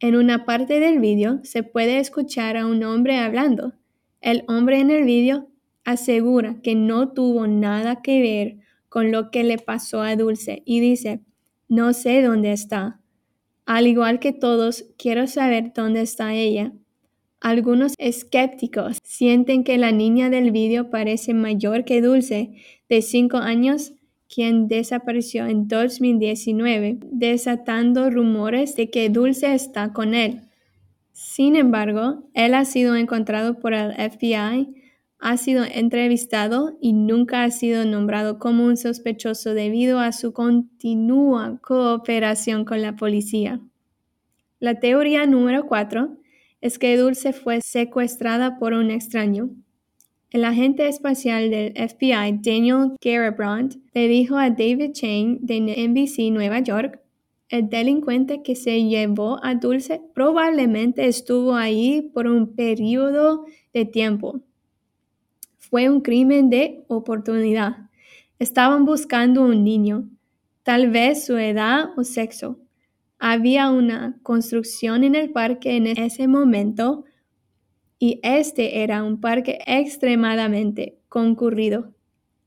En una parte del video se puede escuchar a un hombre hablando. El hombre en el video asegura que no tuvo nada que ver con lo que le pasó a Dulce y dice, no sé dónde está. Al igual que todos, quiero saber dónde está ella. Algunos escépticos sienten que la niña del video parece mayor que Dulce, de 5 años, quien desapareció en 2019, desatando rumores de que Dulce está con él. Sin embargo, él ha sido encontrado por el FBI ha sido entrevistado y nunca ha sido nombrado como un sospechoso debido a su continua cooperación con la policía. La teoría número 4 es que Dulce fue secuestrada por un extraño. El agente espacial del FBI, Daniel Garibrand, le dijo a David Chang de NBC Nueva York, el delincuente que se llevó a Dulce probablemente estuvo ahí por un periodo de tiempo fue un crimen de oportunidad. Estaban buscando un niño, tal vez su edad o sexo. Había una construcción en el parque en ese momento y este era un parque extremadamente concurrido.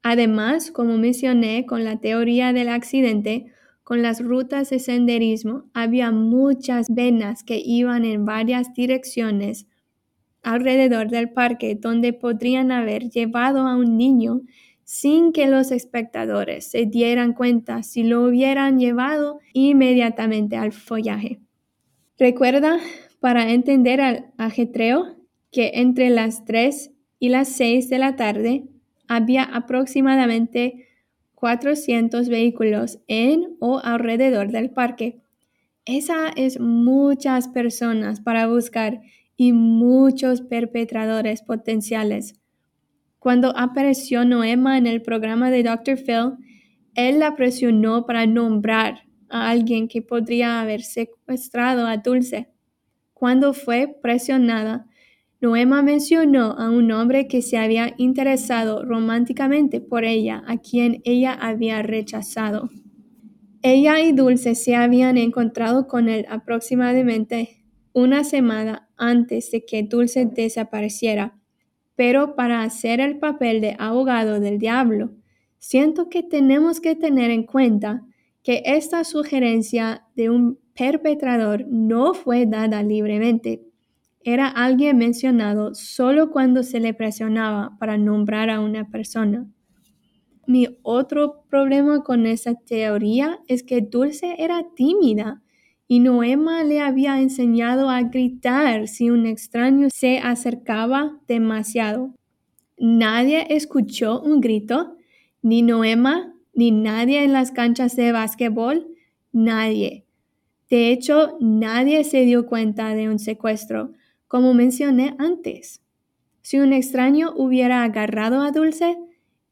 Además, como mencioné con la teoría del accidente, con las rutas de senderismo había muchas venas que iban en varias direcciones alrededor del parque donde podrían haber llevado a un niño sin que los espectadores se dieran cuenta si lo hubieran llevado inmediatamente al follaje. Recuerda, para entender el ajetreo, que entre las 3 y las 6 de la tarde había aproximadamente 400 vehículos en o alrededor del parque. Esa es muchas personas para buscar y muchos perpetradores potenciales. Cuando apareció Noema en el programa de Dr. Phil, él la presionó para nombrar a alguien que podría haber secuestrado a Dulce. Cuando fue presionada, Noema mencionó a un hombre que se había interesado románticamente por ella, a quien ella había rechazado. Ella y Dulce se habían encontrado con él aproximadamente una semana antes de que Dulce desapareciera, pero para hacer el papel de abogado del diablo, siento que tenemos que tener en cuenta que esta sugerencia de un perpetrador no fue dada libremente. Era alguien mencionado solo cuando se le presionaba para nombrar a una persona. Mi otro problema con esa teoría es que Dulce era tímida y Noema le había enseñado a gritar si un extraño se acercaba demasiado. Nadie escuchó un grito, ni Noema, ni nadie en las canchas de básquetbol, nadie. De hecho, nadie se dio cuenta de un secuestro, como mencioné antes. Si un extraño hubiera agarrado a Dulce,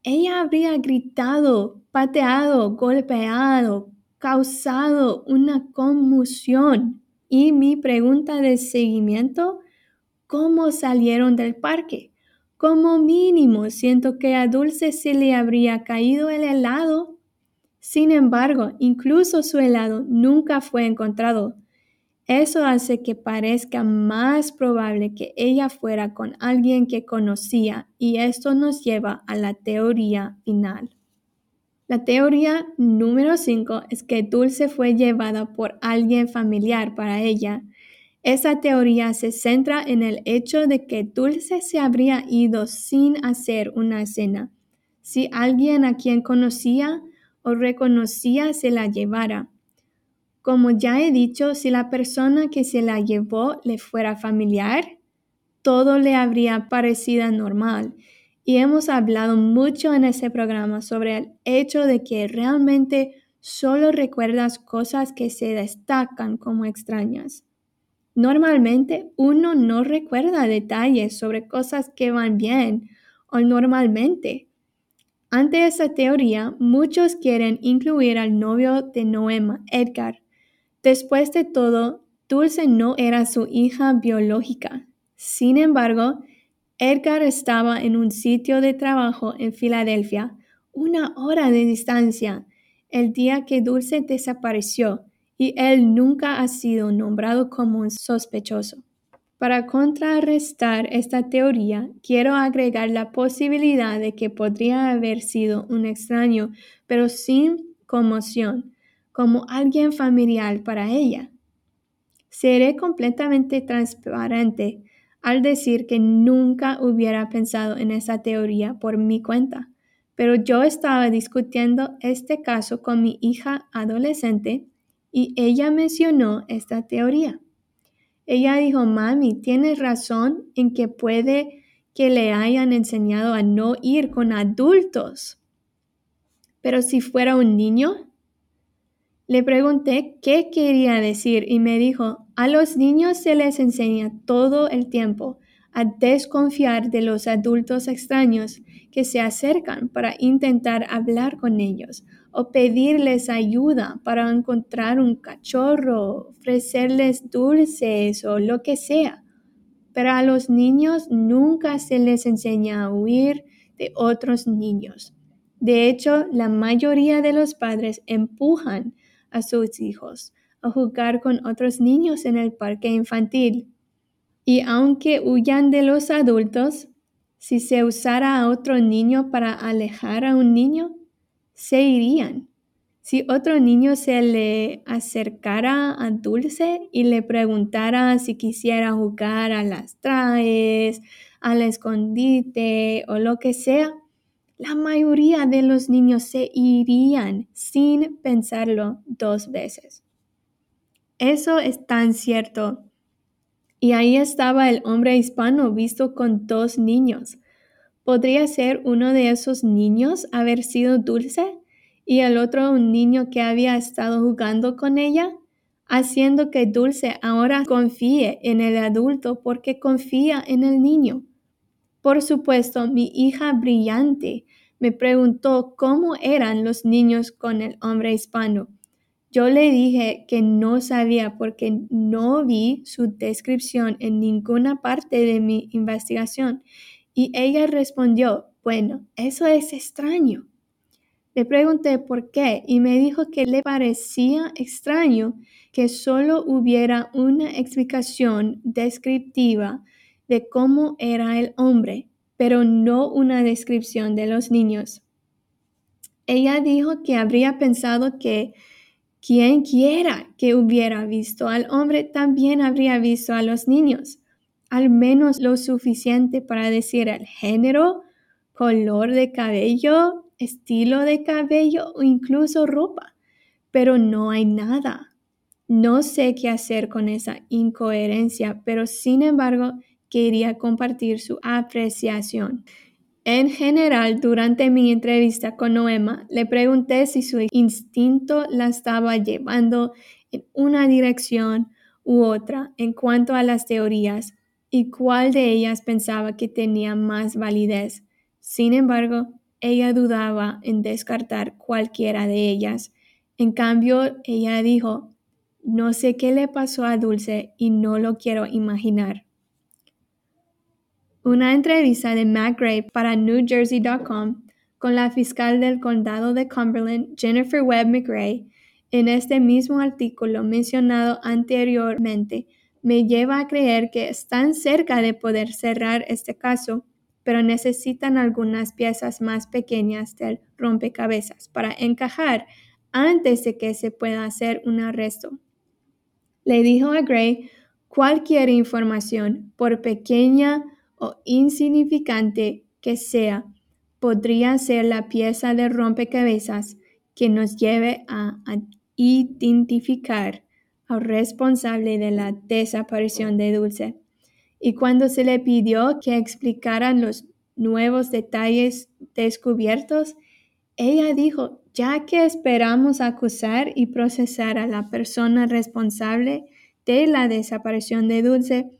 ella habría gritado, pateado, golpeado, causado una conmoción. Y mi pregunta de seguimiento, ¿cómo salieron del parque? Como mínimo, siento que a Dulce se le habría caído el helado. Sin embargo, incluso su helado nunca fue encontrado. Eso hace que parezca más probable que ella fuera con alguien que conocía y esto nos lleva a la teoría final. La teoría número 5 es que Dulce fue llevada por alguien familiar para ella. Esa teoría se centra en el hecho de que Dulce se habría ido sin hacer una escena. Si alguien a quien conocía o reconocía se la llevara. Como ya he dicho, si la persona que se la llevó le fuera familiar, todo le habría parecido normal. Y hemos hablado mucho en ese programa sobre el hecho de que realmente solo recuerdas cosas que se destacan como extrañas. Normalmente uno no recuerda detalles sobre cosas que van bien o normalmente. Ante esa teoría, muchos quieren incluir al novio de Noema, Edgar, Después de todo, Dulce no era su hija biológica. Sin embargo, Edgar estaba en un sitio de trabajo en Filadelfia, una hora de distancia, el día que Dulce desapareció, y él nunca ha sido nombrado como un sospechoso. Para contrarrestar esta teoría, quiero agregar la posibilidad de que podría haber sido un extraño, pero sin conmoción, como alguien familiar para ella. Seré completamente transparente al decir que nunca hubiera pensado en esa teoría por mi cuenta, pero yo estaba discutiendo este caso con mi hija adolescente y ella mencionó esta teoría. Ella dijo, mami, tienes razón en que puede que le hayan enseñado a no ir con adultos. Pero si fuera un niño, le pregunté qué quería decir y me dijo, a los niños se les enseña todo el tiempo a desconfiar de los adultos extraños que se acercan para intentar hablar con ellos o pedirles ayuda para encontrar un cachorro, ofrecerles dulces o lo que sea. Pero a los niños nunca se les enseña a huir de otros niños. De hecho, la mayoría de los padres empujan a sus hijos a jugar con otros niños en el parque infantil. Y aunque huyan de los adultos, si se usara a otro niño para alejar a un niño, se irían. Si otro niño se le acercara a Dulce y le preguntara si quisiera jugar a las traes, al escondite o lo que sea, la mayoría de los niños se irían sin pensarlo dos veces. Eso es tan cierto. Y ahí estaba el hombre hispano visto con dos niños. ¿Podría ser uno de esos niños haber sido Dulce y el otro un niño que había estado jugando con ella? Haciendo que Dulce ahora confíe en el adulto porque confía en el niño. Por supuesto, mi hija brillante me preguntó cómo eran los niños con el hombre hispano. Yo le dije que no sabía porque no vi su descripción en ninguna parte de mi investigación y ella respondió, bueno, eso es extraño. Le pregunté por qué y me dijo que le parecía extraño que solo hubiera una explicación descriptiva de cómo era el hombre, pero no una descripción de los niños. Ella dijo que habría pensado que quien quiera que hubiera visto al hombre también habría visto a los niños, al menos lo suficiente para decir el género, color de cabello, estilo de cabello o incluso ropa. Pero no hay nada. No sé qué hacer con esa incoherencia, pero sin embargo quería compartir su apreciación. En general, durante mi entrevista con Noema, le pregunté si su instinto la estaba llevando en una dirección u otra en cuanto a las teorías y cuál de ellas pensaba que tenía más validez. Sin embargo, ella dudaba en descartar cualquiera de ellas. En cambio, ella dijo, no sé qué le pasó a Dulce y no lo quiero imaginar. Una entrevista de Matt Gray para NewJersey.com con la fiscal del condado de Cumberland, Jennifer Webb McRae, en este mismo artículo mencionado anteriormente, me lleva a creer que están cerca de poder cerrar este caso, pero necesitan algunas piezas más pequeñas del rompecabezas para encajar antes de que se pueda hacer un arresto. Le dijo a Gray, cualquier información, por pequeña o insignificante que sea, podría ser la pieza de rompecabezas que nos lleve a, identificar al responsable de la desaparición de Dulce. Y cuando se le pidió que explicaran los nuevos detalles descubiertos, ella dijo, ya que esperamos acusar y procesar a la persona responsable de la desaparición de Dulce,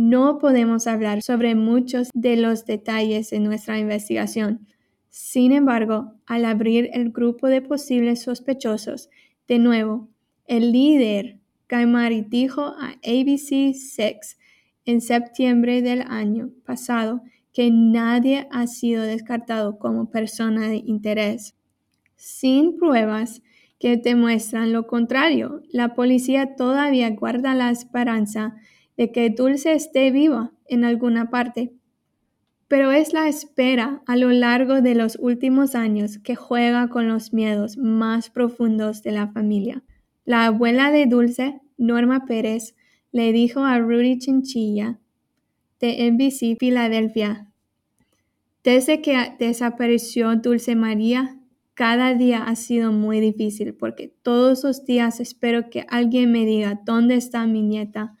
no podemos hablar sobre muchos de los detalles de nuestra investigación. Sin embargo, al abrir el grupo de posibles sospechosos, de nuevo, el líder Gaimari dijo a ABC 6 en septiembre del año pasado que nadie ha sido descartado como persona de interés. Sin pruebas que demuestran lo contrario, la policía todavía guarda la esperanza de que Dulce esté viva en alguna parte. Pero es la espera a lo largo de los últimos años que juega con los miedos más profundos de la familia. La abuela de Dulce, Norma Pérez, le dijo a Rudy Chinchilla de NBC Filadelfia, desde que desapareció Dulce María, cada día ha sido muy difícil porque todos los días espero que alguien me diga dónde está mi nieta.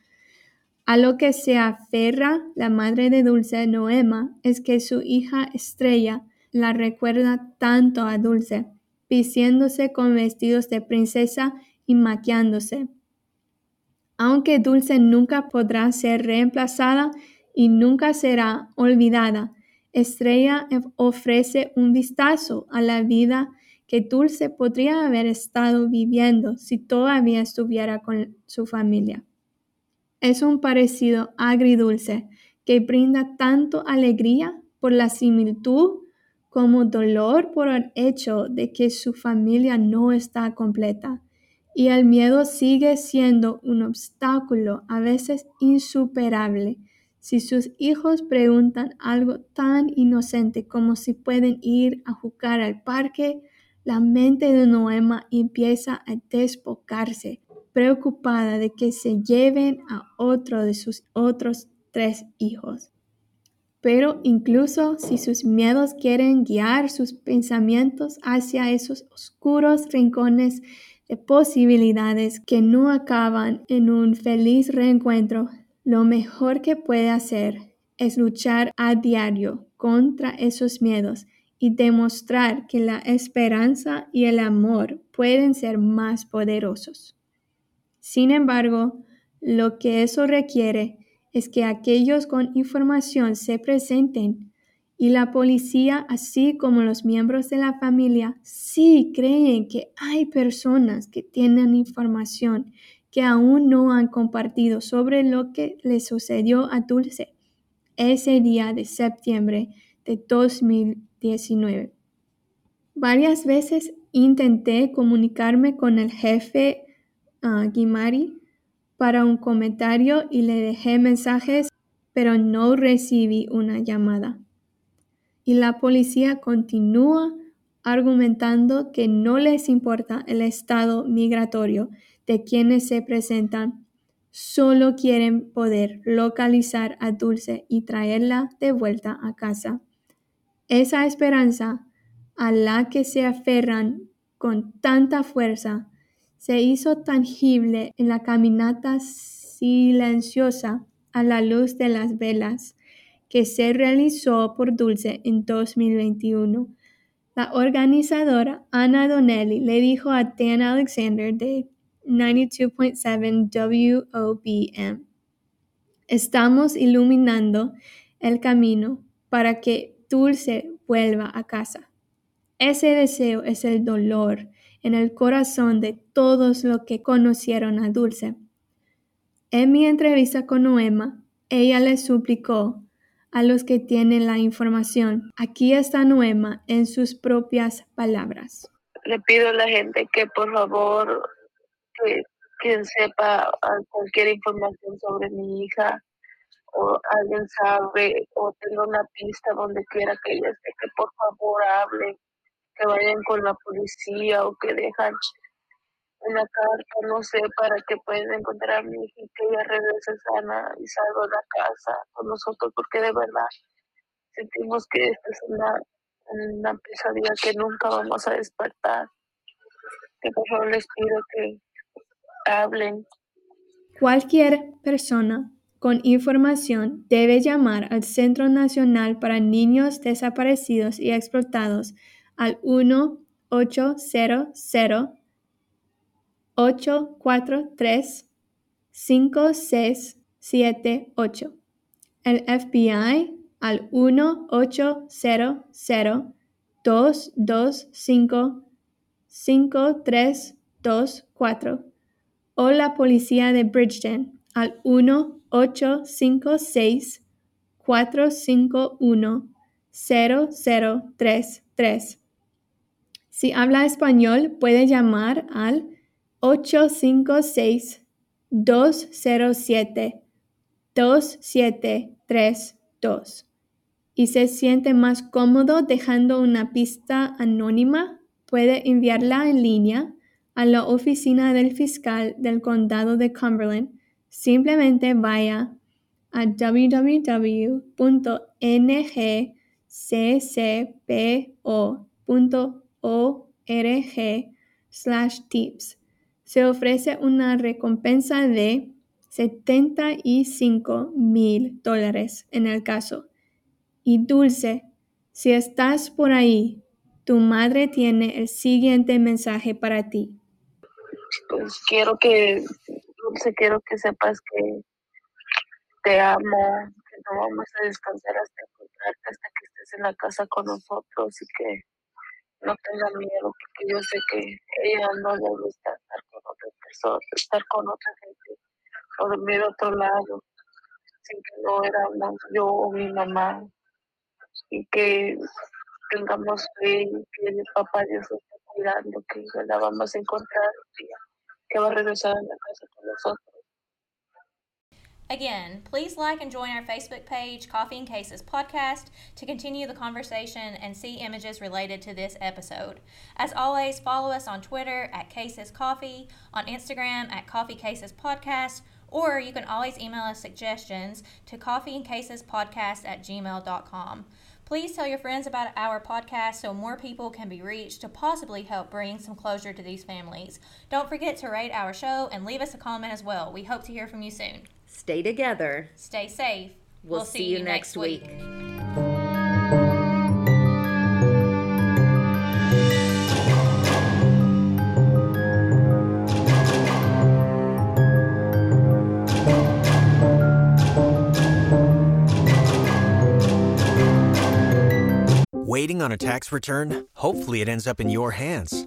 A lo que se aferra la madre de Dulce, Noema, es que su hija Estrella la recuerda tanto a Dulce, vistiéndose con vestidos de princesa y maquillándose. Aunque Dulce nunca podrá ser reemplazada y nunca será olvidada, Estrella ofrece un vistazo a la vida que Dulce podría haber estado viviendo si todavía estuviera con su familia. Es un parecido agridulce que brinda tanto alegría por la similitud como dolor por el hecho de que su familia no está completa y el miedo sigue siendo un obstáculo a veces insuperable. Si sus hijos preguntan algo tan inocente como si pueden ir a jugar al parque, la mente de Noema empieza a desbocarse, preocupada de que se lleven a otro de sus otros tres hijos. Pero incluso si sus miedos quieren guiar sus pensamientos hacia esos oscuros rincones de posibilidades que no acaban en un feliz reencuentro, lo mejor que puede hacer es luchar a diario contra esos miedos y demostrar que la esperanza y el amor pueden ser más poderosos. Sin embargo, lo que eso requiere es que aquellos con información se presenten y la policía, así como los miembros de la familia, sí creen que hay personas que tienen información que aún no han compartido sobre lo que le sucedió a Dulce ese día de septiembre de 2019. Varias veces intenté comunicarme con el jefe uh, Guimari para un comentario y le dejé mensajes, pero no recibí una llamada y la policía continúa argumentando que no les importa el estado migratorio de quienes se presentan, solo quieren poder localizar a Dulce y traerla de vuelta a casa. Esa esperanza a la que se aferran con tanta fuerza se hizo tangible en la caminata silenciosa a la luz de las velas que se realizó por Dulce en 2021. La organizadora Ana Donnelly le dijo a Dan Alexander de 92.7 WOBM, estamos iluminando el camino para que Dulce vuelva a casa. Ese deseo es el dolor en el corazón de todos los que conocieron a Dulce. En mi entrevista con Noema, ella le suplicó a los que tienen la información. Aquí está Noema en sus propias palabras. Le pido a la gente que por favor, que quien sepa cualquier información sobre mi hija o alguien sabe o tenga una pista donde quiera que ella esté, que por favor hable, que vayan con la policía o que dejan una carta, no sé, para que puedan encontrar a mi hija y que ella regrese sana y salga a la casa con nosotros, porque de verdad sentimos que esta es una, una pesadilla que nunca vamos a despertar. Que por favor les pido que hablen. Cualquier persona con información debe llamar al Centro Nacional para Niños Desaparecidos y Explotados al 1 800 843 5678. El FBI al 1 800 225 5324 o la policía de Bridgeton al 1-856-451-0033. Si habla español, puede llamar al 856-207-2732 y se siente más cómodo dejando una pista anónima, puede enviarla en línea a la oficina del fiscal del condado de Cumberland. Simplemente vaya a www.nccpo.org slash tips. Se ofrece una recompensa de 75 mil dólares en el caso. Y Dulce, si estás por ahí, tu madre tiene el siguiente mensaje para ti. Pues quiero que, Dulce, quiero que sepas que te amo, que no vamos a descansar hasta encontrarte, hasta que estés en la casa con nosotros y que no tenga miedo, porque yo sé que ella no le gusta estar con otra persona, estar con otra gente o dormir a otro lado, sin que no éramos yo o mi mamá y que tengamos fe y que el papá Dios está cuidando, que la vamos a encontrar que va a regresar a la casa con nosotros. Again, please like and join our Facebook page, Coffee and Cases Podcast, to continue the conversation and see images related to this episode. As always, follow us on Twitter at Cases Coffee, on Instagram at Coffee Cases Podcast, or you can always email us suggestions to coffeeandcasespodcast at gmail.com. Please tell your friends about our podcast so more people can be reached to possibly help bring some closure to these families. Don't forget to rate our show and leave us a comment as well. We hope to hear from you soon. Stay together. Stay safe. We'll, see, you next week. Waiting on a tax return? Hopefully, it ends up in your hands.